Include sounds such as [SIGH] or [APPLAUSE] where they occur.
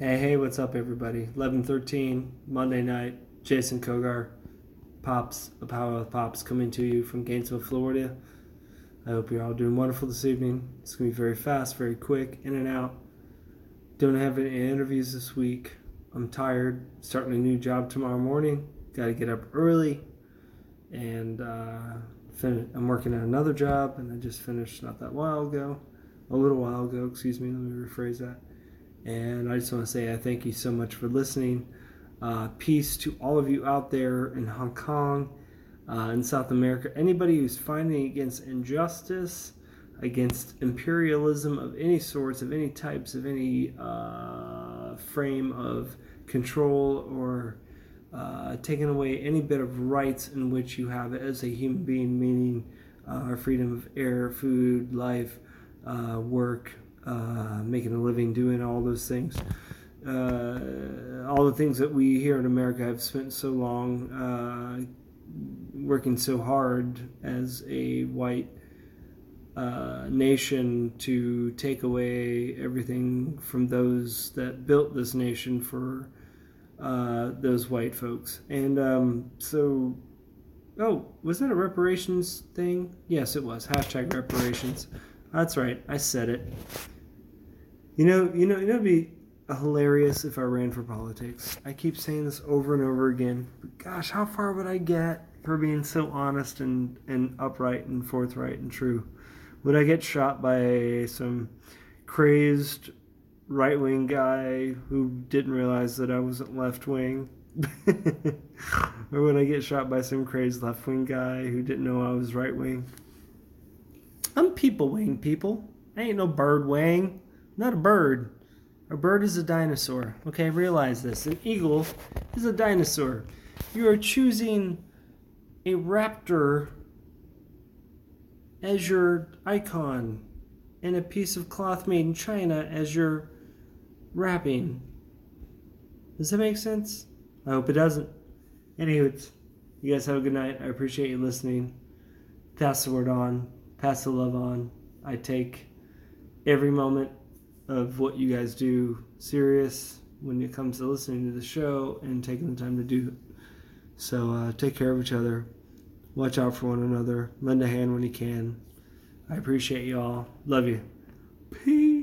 Hey, hey, what's up, everybody? 1113, Monday night. Jason Kogar, Pops, a Pow-wow with Pops, coming to you from Gainesville, Florida. I hope you're all doing wonderful this evening. It's going to be very fast, very quick, in and out. Don't have any interviews this week. I'm tired. Starting a new job tomorrow morning. Got to get up early. And uh, fin- I'm working at another job, and I just finished not that while ago. A little while ago, excuse me, let me rephrase that. And I just want to say I thank you so much for listening. Uh, peace to all of you out there in Hong Kong, uh, in South America. Anybody who's fighting against injustice, against imperialism of any sorts, of any types, of any uh, frame of control or uh, taking away any bit of rights in which you have as a human being, meaning uh, our freedom of air, food, life, uh, work, uh, making a living, doing all those things. Uh, all the things that we here in America have spent so long uh, working so hard as a white uh, nation to take away everything from those that built this nation for uh, those white folks. And um, so, oh, was that a reparations thing? Yes, it was. Hashtag reparations. That's right. I said it. You know, you know, you know, it'd be hilarious if I ran for politics. I keep saying this over and over again. But gosh, how far would I get for being so honest and, and upright and forthright and true? Would I get shot by some crazed right wing guy who didn't realize that I wasn't left wing? [LAUGHS] or would I get shot by some crazed left wing guy who didn't know I was right wing? I'm people wing, people. I ain't no bird wing. not a bird. A bird is a dinosaur. Okay, realize this. An eagle is a dinosaur. You are choosing a raptor as your icon and a piece of cloth made in China as your wrapping. Does that make sense? I hope it doesn't. Anyways, you guys have a good night. I appreciate you listening. Pass the word on, pass the love on. I take every moment of what you guys do serious when it comes to listening to the show and taking the time to do it. So uh, take care of each other. Watch out for one another. Lend a hand when you can. I appreciate y'all. Love you. Peace.